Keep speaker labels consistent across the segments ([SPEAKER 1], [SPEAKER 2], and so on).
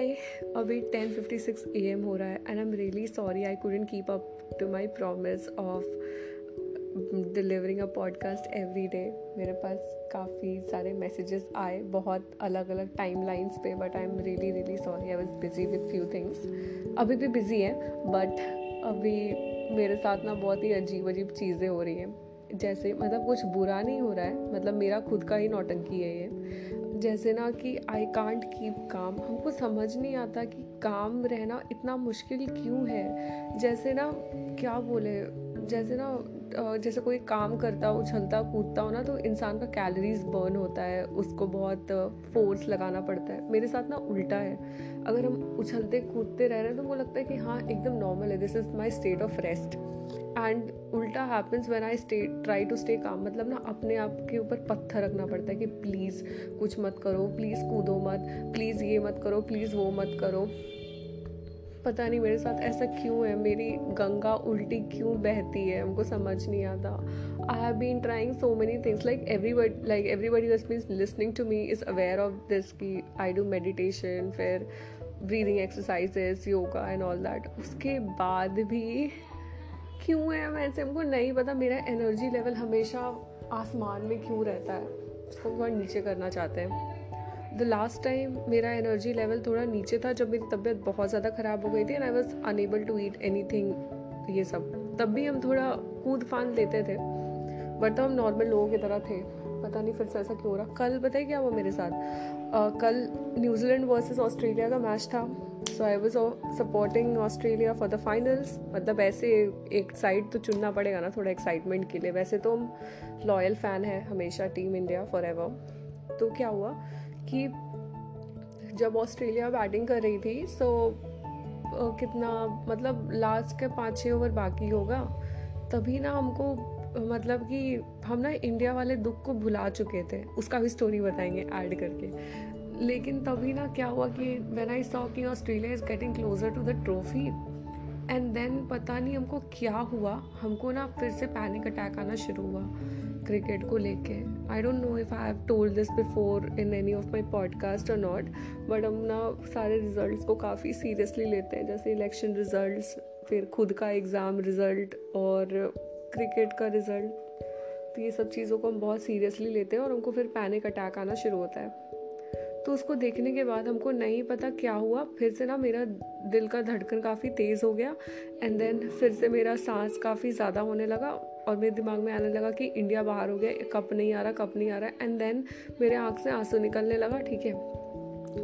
[SPEAKER 1] हाय अभी 10:56 एम हो रहा है and I am really sorry I couldn't keep up to my promise of delivering a podcast every day मेरे पास काफ़ी सारे मैसेजेस आए, बहुत अलग अलग टाइम लाइन्स पे but I am really really sorry I was busy with few things अभी भी बिज़ी है बट अभी मेरे साथ ना बहुत ही अजीब अजीब चीज़ें हो रही हैं। जैसे मतलब कुछ बुरा नहीं हो रहा है मतलब मेरा खुद का ही नौटंकी है ये। जैसे ना कि आई कांट कीप काम हमको समझ नहीं आता कि काम रहना इतना मुश्किल क्यों है? जैसे ना, क्या बोले? जैसे ना जैसे कोई काम करता हो, उछलता, कूदता हो ना तो इंसान का कैलोरीज बर्न होता है। उसको बहुत फोर्स लगाना पड़ता है। मेरे साथ ना उल्टा है। अगर हम उछलते, कूदते रह रहे हैं तो वो लगता है कि हाँ एकदम नॉर्मल है। This is my state of rest and उल्टा happens when I stay try to stay calm मतलब ना अपने आप के ऊपर पत्थर रखना पड़ता है कि प्लीज़ कुछ मत करो प्लीज़ कूदो मत प्लीज़ ये मत करो प्लीज़ वो मत करो। पता नहीं मेरे साथ ऐसा क्यों है, मेरी गंगा उल्टी क्यों बहती है, हमको समझ नहीं आता। I have been trying so many things like everybody like everybody does means listening to me is aware of this की आई डू मेडिटेशन फिर breathing exercises yoga and all that उसके बाद भी क्यों है? वैसे हमको नहीं पता। मेरा एनर्जी लेवल हमेशा आसमान में क्यों रहता है? उसको थोड़ा नीचे करना चाहते हैं। द लास्ट टाइम मेरा एनर्जी लेवल थोड़ा नीचे था जब मेरी तबीयत बहुत ज़्यादा ख़राब हो गई थी and I was unable to eat anything ये सब। तब भी हम थोड़ा कूद फान लेते थे बट तो हम नॉर्मल लोगों की तरह थे। पता नहीं फिर से ऐसा क्यों हो रहा। कल बताइए क्या हुआ मेरे साथ? uh, कल न्यूजीलैंड वर्सेस ऑस्ट्रेलिया का मैच था। So I was supporting Australia for the finals मतलब ऐसे एक साइड तो चुनना पड़ेगा ना थोड़ा एक्साइटमेंट के लिए। वैसे तो हम लॉयल फ़ैन है हमेशा टीम इंडिया फॉर एवर तो क्या हुआ कि जब ऑस्ट्रेलिया बैटिंग कर रही थी सो so, कितना मतलब लास्ट के पाँच छः ओवर बाकी होगा तभी ना हमको मतलब कि हम ना इंडिया वाले दुख को भुला चुके थे। उसका भी स्टोरी बताएँगे ऐड करके। लेकिन तभी ना क्या हुआ कि वेन आई सॉ कि Australia is getting closer to the trophy and then पता नहीं हमको क्या हुआ, हमको ना फिर से पैनिक अटैक आना शुरू हुआ क्रिकेट को लेके। I don't know if I have told this before in any of my podcast और नॉट बट हम ना सारे रिजल्ट्स को काफ़ी सीरियसली लेते हैं, जैसे इलेक्शन रिजल्ट्स फिर खुद का एग्ज़ाम रिज़ल्ट और क्रिकेट का रिज़ल्ट तो ये सब चीज़ों को हम बहुत सीरियसली लेते हैं और हमको फिर पैनिक अटैक आना शुरू होता है। तो उसको देखने के बाद हमको नहीं पता क्या हुआ। फिर से ना मेरा दिल का धड़कन काफ़ी तेज़ हो गया एंड देन फिर से मेरा सांस काफ़ी ज़्यादा होने लगा और मेरे दिमाग में आने लगा कि इंडिया बाहर हो गया, कप नहीं आ रहा, कप नहीं आ रहा। एंड देन मेरे आँख से आँसू निकलने लगा, ठीक है।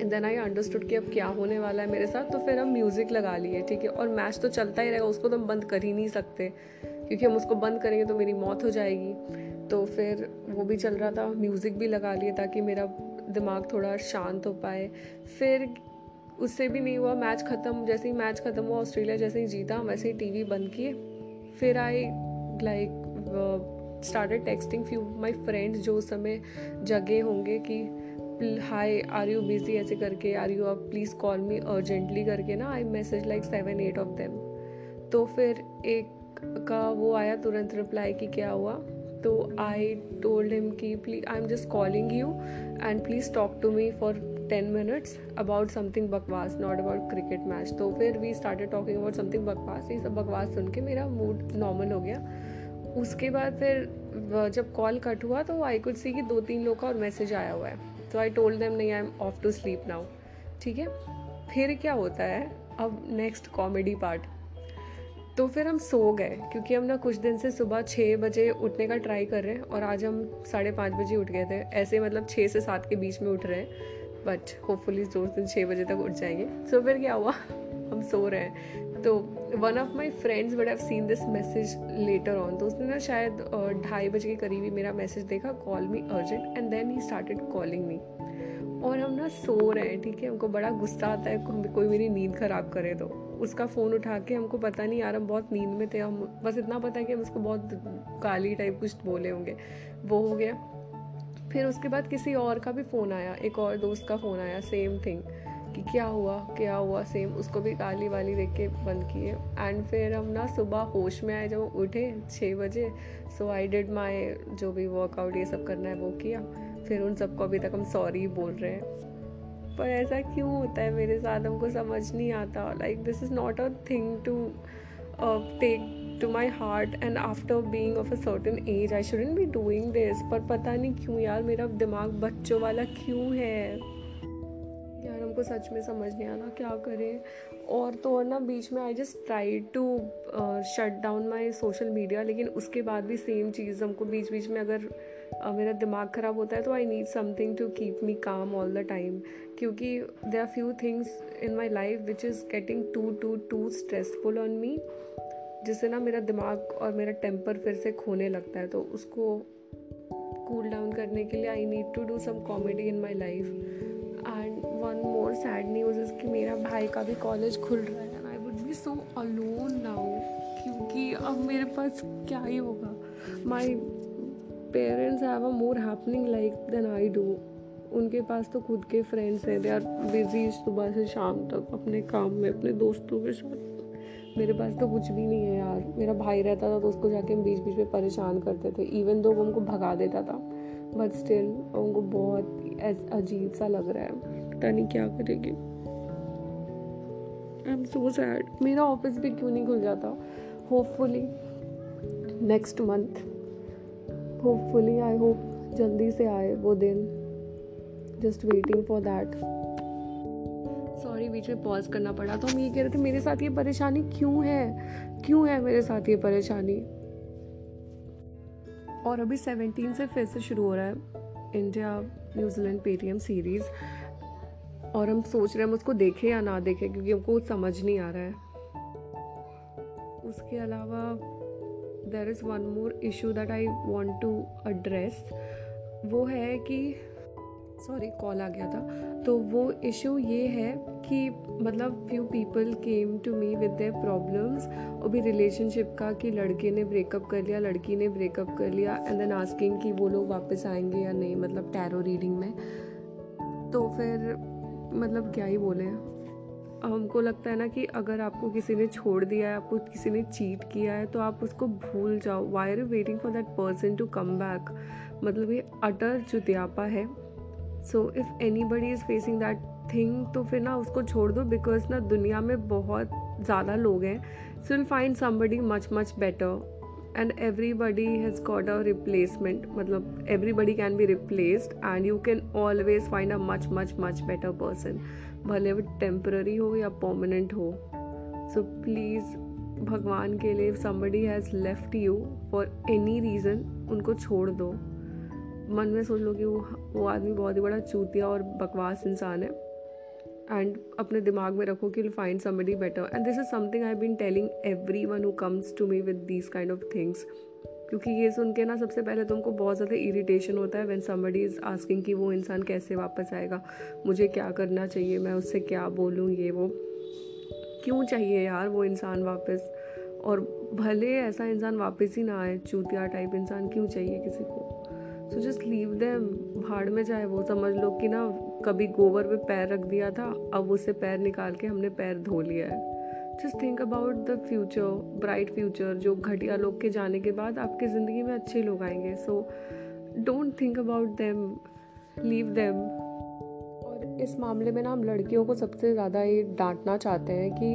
[SPEAKER 1] एंड देन आई अंडरस्टूड कि अब क्या होने वाला है मेरे साथ तो फिर हम म्यूज़िक लगा लिए, ठीक है। और मैच तो चलता ही रहेगा, उसको तो हम बंद कर ही नहीं सकते। क्योंकि हम उसको बंद करेंगे तो मेरी मौत हो जाएगी। तो फिर वो भी चल रहा था म्यूज़िक भी लगा लिए ताकि मेरा दिमाग थोड़ा शांत हो पाए। फिर उससे भी नहीं हुआ, मैच ख़त्म, जैसे ही मैच ख़त्म हुआ, ऑस्ट्रेलिया जैसे ही जीता, वैसे ही टीवी बंद किए। फिर I like started texting few my friends जो उस समय जगे होंगे कि हाई आर यू बिज़ी ऐसे करके आर यू अब प्लीज़ कॉल मी अर्जेंटली करके ना I message like seven eight of them तो फिर एक का वो आया, तुरंत रिप्लाई कि क्या हुआ? तो आई टोल्ड हिम कि please I am just calling you and please talk to me for ten minutes about something बकवास नॉट अबाउट क्रिकेट मैच तो फिर we started talking about something बकवास. ये सब बकवास सुन के मेरा मूड नॉर्मल हो गया. उसके बाद फिर जब कॉल कट हुआ तो आई कुड सी कि दो तीन लोग का और मैसेज आया हुआ है. तो आई टोल्ड देम नहीं I am off to sleep now ठीक है? फिर क्या होता है? अब नेक्स्ट कॉमेडी पार्ट तो फिर हम सो गए क्योंकि हम ना कुछ दिन से सुबह छः बजे उठने का ट्राई कर रहे हैं और आज हम साढ़े पाँच बजे उठ गए थे। ऐसे मतलब छः से सात के बीच में उठ रहे हैं बट होपफुली दो दिन छः बजे तक उठ जाएँगे। सो so, फिर क्या हुआ? हम सो रहे हैं। तो one of my friends what have seen this message later on तो उसने ना शायद ढाई बजे के करीब ही मेरा मैसेज देखा call me urgent and then he started calling me और हम ना सो रहे हैं ठीक है? हमको बड़ा गुस्सा आता है कोई मेरी नींद ख़राब करे तो। उसका फ़ोन उठा के हमको पता नहीं, यार, हम बहुत नींद में थे, हम बस इतना पता है कि हम उसको बहुत गाली टाइप कुछ बोले होंगे। वो हो गया। फिर उसके बाद किसी और का भी फ़ोन आया, एक और दोस्त का फ़ोन आया सेम थिंग कि क्या हुआ क्या हुआ सेम उसको भी गाली वाली देख के बंद किए। एंड फिर हम ना सुबह होश में आए, जब उठे छः बजे सो आई डिड माई जो भी वर्कआउट ये सब करना है वो किया। फिर उन सबको अभी तक हम सॉरी बोल रहे हैं। पर ऐसा क्यों होता है? मेरे साथ हमको समझ नहीं आता। Like this is not a thing to take to my heart and after being of a certain age I shouldn't be doing this पर पता नहीं क्यों यार, मेरा दिमाग बच्चों वाला क्यों है? यार, हमको सच में समझ नहीं आना क्या करें। और तो और ना, बीच में I just try to shut down my social media लेकिन उसके बाद भी सेम चीज़ हमको बीच बीच में अगर uh, मेरा दिमाग ख़राब होता है तो I need something to keep me calm all the time क्योंकि they are few things in my life which is getting too too too stressful on me जिससे ना मेरा दिमाग और मेरा टेम्पर फिर से खोने लगता है। तो उसको कूल डाउन करने के लिए I need to do some comedy in my life and one more sad news is कि मेरा भाई का भी कॉलेज खुल रहा है and I would be so alone now क्योंकि अब मेरे पास क्या ही होगा। My parents have a more happening life than I do उनके पास तो खुद के फ्रेंड्स हैं दे आर बिज़ी सुबह से शाम तक अपने काम में, अपने दोस्तों के साथ। मेरे पास तो कुछ भी नहीं है यार। मेरा भाई रहता था तो उसको जाके हम बीच बीच में परेशान करते थे। इवन दो वो हमको भगा देता था बट स्टिल उनको बहुत अजीब सा लग रहा है। पता नहीं क्या करेगी। आई एम सो सैड मेरा ऑफ़िस भी क्यों नहीं खुल जाता? Hopefully next month hopefully I hope जल्दी से आए वो दिन just waiting for that sorry बीच में पॉज करना पड़ा तो हम ये कह रहे थे, मेरे साथ ये परेशानी क्यों है? क्यों है मेरे साथ ये परेशानी? और अभी सेवनटीन से फिर से शुरू हो रहा है इंडिया न्यूजीलैंड पेटीएम सीरीज़ और हम सोच रहे हैं हम उसको देखें या ना देखें, क्योंकि हमको कुछ समझ नहीं आ रहा है। उसके अलावा there is one more issue that I want to address वो है कि सॉरी कॉल आ गया था। तो वो इशू ये है कि मतलब few people came to me with their problems और भी रिलेशनशिप का कि लड़के ने ब्रेकअप कर लिया, लड़की ने ब्रेकअप कर लिया एंड देन आस्किंग कि वो लोग वापस आएँगे या नहीं मतलब टैरो रीडिंग में। तो फिर मतलब क्या ही बोले। हमको लगता है ना कि अगर आपको किसी ने छोड़ दिया है, आपको किसी ने चीट किया है तो आप उसको भूल जाओ। Why are you waiting for that person to come back मतलब ये अटर जुतियापा है। So if anybody is facing that thing तो फिर ना उसको छोड़ दो बिकॉज़ ना दुनिया में बहुत ज़्यादा लोग हैं। So will find somebody much much better and everybody has got a replacement मतलब everybody can be replaced and you can always find a much much much better person भले वो टेम्पररी हो या परमानेंट हो. सो प्लीज़ भगवान के लिए somebody has left you for any reason उनको छोड़ दो। मन में सोच लो कि वो वो आदमी बहुत ही बड़ा चूतिया और बकवास इंसान है। एंड अपने दिमाग में रखो कि find somebody better and this is something I been telling every one who comes to me with these kind of things क्योंकि ये सुन के ना सबसे पहले तो उनको बहुत ज़्यादा इरीटेशन होता है वैन समबडी इज़ आस्किंग कि वो इंसान कैसे वापस आएगा? मुझे क्या करना चाहिए? मैं उससे क्या बोलूँ? ये वो। क्यों चाहिए यार वो इंसान वापस? और भले ऐसा इंसान वापस ही ना आए, चूतिया टाइप इंसान क्यों चाहिए किसी को? सो जस्ट लीव देम भाड़ में जाए, वो समझ लो कि ना, कभी गोबर पे पैर रख दिया था, अब उससे पैर निकाल के हमने पैर धो लिया है। Just think about the future bright future जो घटिया लोग के जाने के बाद आपकी ज़िंदगी में अच्छे लोग आएँगे। So don't think about them leave them और इस मामले में ना, हम लड़कियों को सबसे ज़्यादा ये डांटना चाहते हैं कि,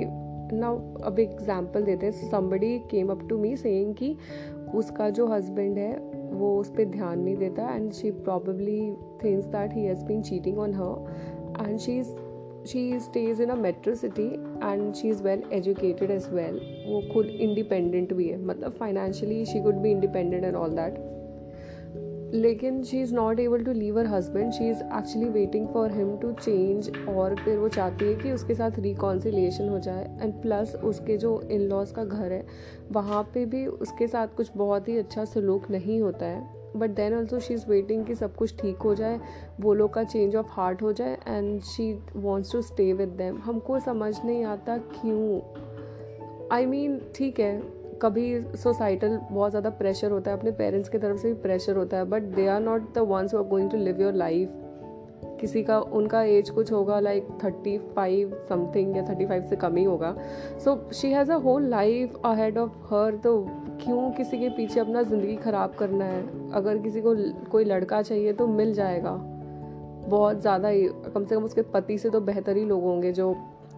[SPEAKER 1] ना, अब एग्ज़ाम्पल देते हैं। Somebody came up to me saying कि, उसका जो हस्बैंड है वो उस पर ध्यान नहीं देता and she probably things that he has been cheating on her and she is she stays in a metro city and she is well educated as well वो खुद इंडिपेंडेंट भी है। मतलब financially she could be independent and all that लेकिन she is not able to leave her husband she is actually waiting for him to change और फिर वो चाहती है कि उसके साथ रिकॉन्सिलेशन हो जाए. एंड प्लस उसके जो इन लॉज का घर है, वहाँ पे भी उसके साथ कुछ बहुत ही अच्छा सलूक नहीं होता है. But then also she is waiting कि सब कुछ ठीक हो जाए, वो लोग का चेंज ऑफ़ हार्ट हो जाए and she wants to stay with them हमको समझ नहीं आता क्यों? आई मीन ठीक है कभी सोसाइटल बहुत ज़्यादा प्रेशर होता है, अपने पेरेंट्स की तरफ़ से भी प्रेशर होता है but they are not the ones are going to live your life किसी का, उनका एज कुछ होगा लाइक थर्टी फाइव समथिंग या थर्टी फाइव से कम ही होगा. So she has a whole life ahead of her तो क्यों किसी के पीछे अपना ज़िंदगी ख़राब करना है? अगर किसी को, कोई लड़का चाहिए तो मिल जाएगा. बहुत ज़्यादा ही, कम से कम उसके पति से तो बेहतर ही लोग होंगे जो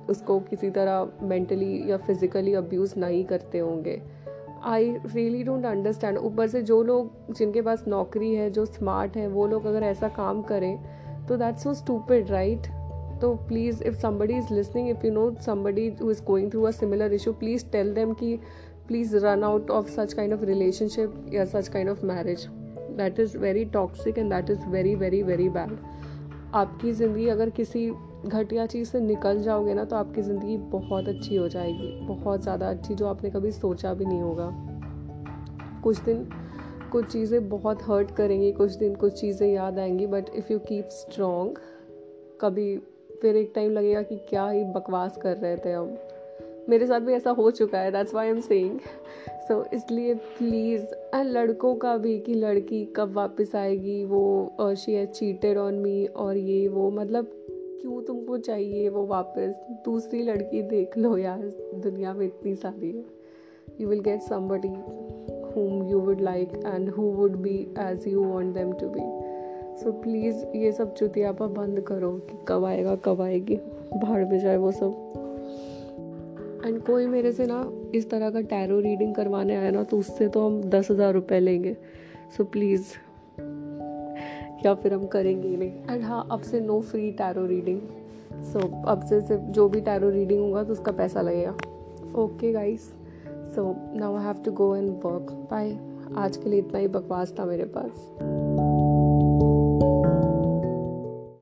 [SPEAKER 1] उसको किसी तरह मेंटली या फिज़िकली अब्यूज़ नहीं करते होंगे। आई रियली डोंट अंडरस्टैंड ऊपर से जो लोग जिनके पास नौकरी है, जो स्मार्ट हैं, वो लोग अगर ऐसा काम करें तो दैट्स सो स्टूपिड राइट तो please if somebody is listening if you know somebody who is going through a similar issue please tell them कि please run out of such kind of relationship या such kind of marriage that is very toxic and that is very very very bad आपकी ज़िंदगी अगर किसी घटिया चीज़ से निकल जाओगे ना तो आपकी ज़िंदगी बहुत अच्छी हो जाएगी। बहुत ज़्यादा अच्छी, जो आपने कभी सोचा भी नहीं होगा। कुछ दिन, कुछ चीज़ें बहुत हर्ट करेंगी, कुछ दिन कुछ चीज़ें याद आएँगी but if you keep strong कभी फिर एक टाइम लगेगा कि क्या ही बकवास कर रहे थे हम। मेरे साथ भी ऐसा हो चुका है that's why am saying so इसलिए प्लीज़ एंड लड़कों का भी कि लड़की कब वापस आएगी, वो शी है चीटेड ऑन मी और ये, वो मतलब क्यों तुमको चाहिए वो वापस? दूसरी लड़की देख लो यार दुनिया में इतनी सारी है। You will get somebody whom you would like and who would be as you want them to be. So please ये सब चुतियापा बंद करो कि कब आएगा कब आएगी। भाड़ में जाए वो सब। एंड कोई मेरे से ना इस तरह का टैरो रीडिंग करवाने आया ना तो उससे तो हम दस हज़ार रुपये लेंगे। सो so, प्लीज़ या फिर हम करेंगे ही नहीं। एंड हाँ अब से no free tarot reading so अब से सिर्फ़ जो भी टैरो रीडिंग होगा तो उसका पैसा लगेगा। Okay guys so now I have to go and work bye आज के लिए इतना ही बकवास था मेरे पास।